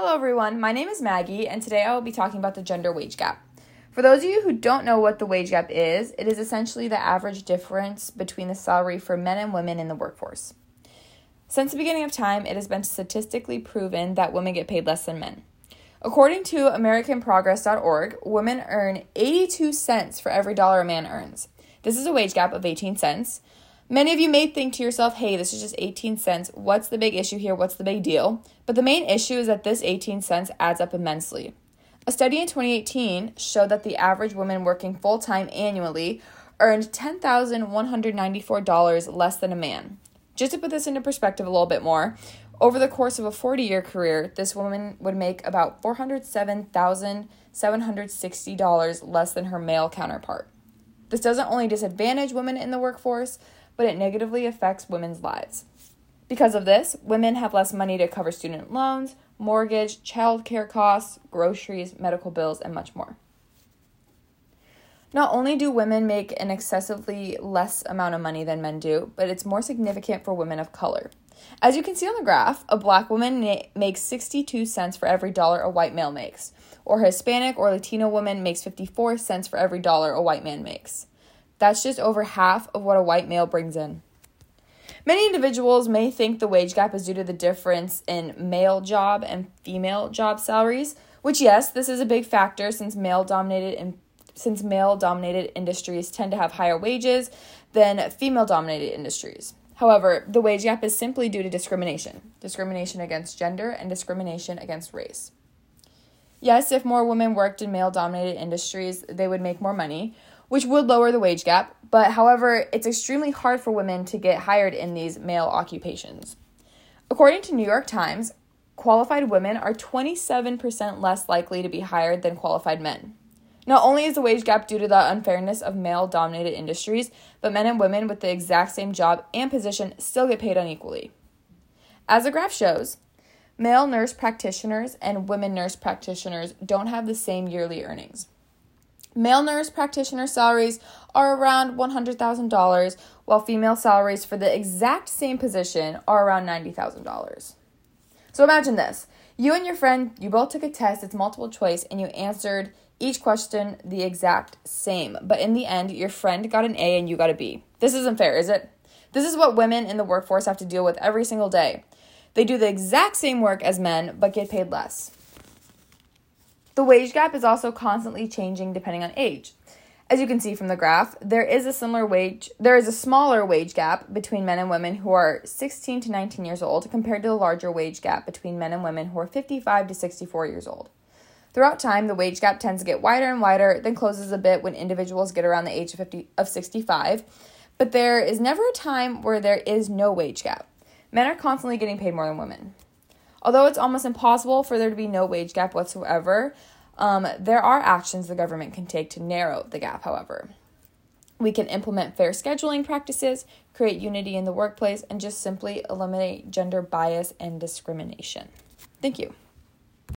Hello, everyone. My name is Maggie, and today I will be talking about the gender wage gap. For those of you who don't know what the wage gap is, it is essentially the average difference between the salary for men and women in the workforce. Since the beginning of time, it has been statistically proven that women get paid less than men. According to AmericanProgress.org, women earn 82 cents for every dollar a man earns. This is a wage gap of 18 cents. Many of you may think to yourself, hey, this is just 18 cents. What's the big issue here? What's the big deal? But the main issue is that this 18 cents adds up immensely. A study in 2018 showed that the average woman working full time annually earned $10,194 less than a man. Just to put this into perspective a little bit more, over the course of a 40 year career, this woman would make about $407,760 less than her male counterpart. This doesn't only disadvantage women in the workforce, but it negatively affects women's lives. Because of this, women have less money to cover student loans, mortgage, childcare costs, groceries, medical bills, and much more. Not only do women make an excessively less amount of money than men do, but it's more significant for women of color. As you can see on the graph, a black woman na- makes 62 cents for every dollar a white male makes, or a Hispanic or Latino woman makes 54 cents for every dollar a white man makes. That's just over half of what a white male brings in. Many individuals may think the wage gap is due to the difference in male job and female job salaries, which yes, this is a big factor since male dominated in, since male dominated industries tend to have higher wages than female dominated industries. However, the wage gap is simply due to discrimination discrimination against gender and discrimination against race. Yes, if more women worked in male dominated industries, they would make more money, which would lower the wage gap. But however, it's extremely hard for women to get hired in these male occupations. According to New York Times, qualified women are 27% less likely to be hired than qualified men. Not only is the wage gap due to the unfairness of male dominated industries, but men and women with the exact same job and position still get paid unequally. As the graph shows, male nurse practitioners and women nurse practitioners don't have the same yearly earnings. Male nurse practitioner salaries are around $100,000, while female salaries for the exact same position are around $90,000. So imagine this you and your friend, you both took a test, it's multiple choice, and you answered each question the exact same. But in the end, your friend got an A and you got a B. This isn't fair, is it? This is what women in the workforce have to deal with every single day. They do the exact same work as men, but get paid less. The wage gap is also constantly changing depending on age. As you can see from the graph, there is a similar wage there is a smaller wage gap between men and women who are 16 to 19 years old compared to the larger wage gap between men and women who are 55 to 64 years old. Throughout time, the wage gap tends to get wider and wider, then closes a bit when individuals get around the age of 50 of 65, but there is never a time where there is no wage gap. Men are constantly getting paid more than women. Although it's almost impossible for there to be no wage gap whatsoever, um, there are actions the government can take to narrow the gap, however. We can implement fair scheduling practices, create unity in the workplace, and just simply eliminate gender bias and discrimination. Thank you.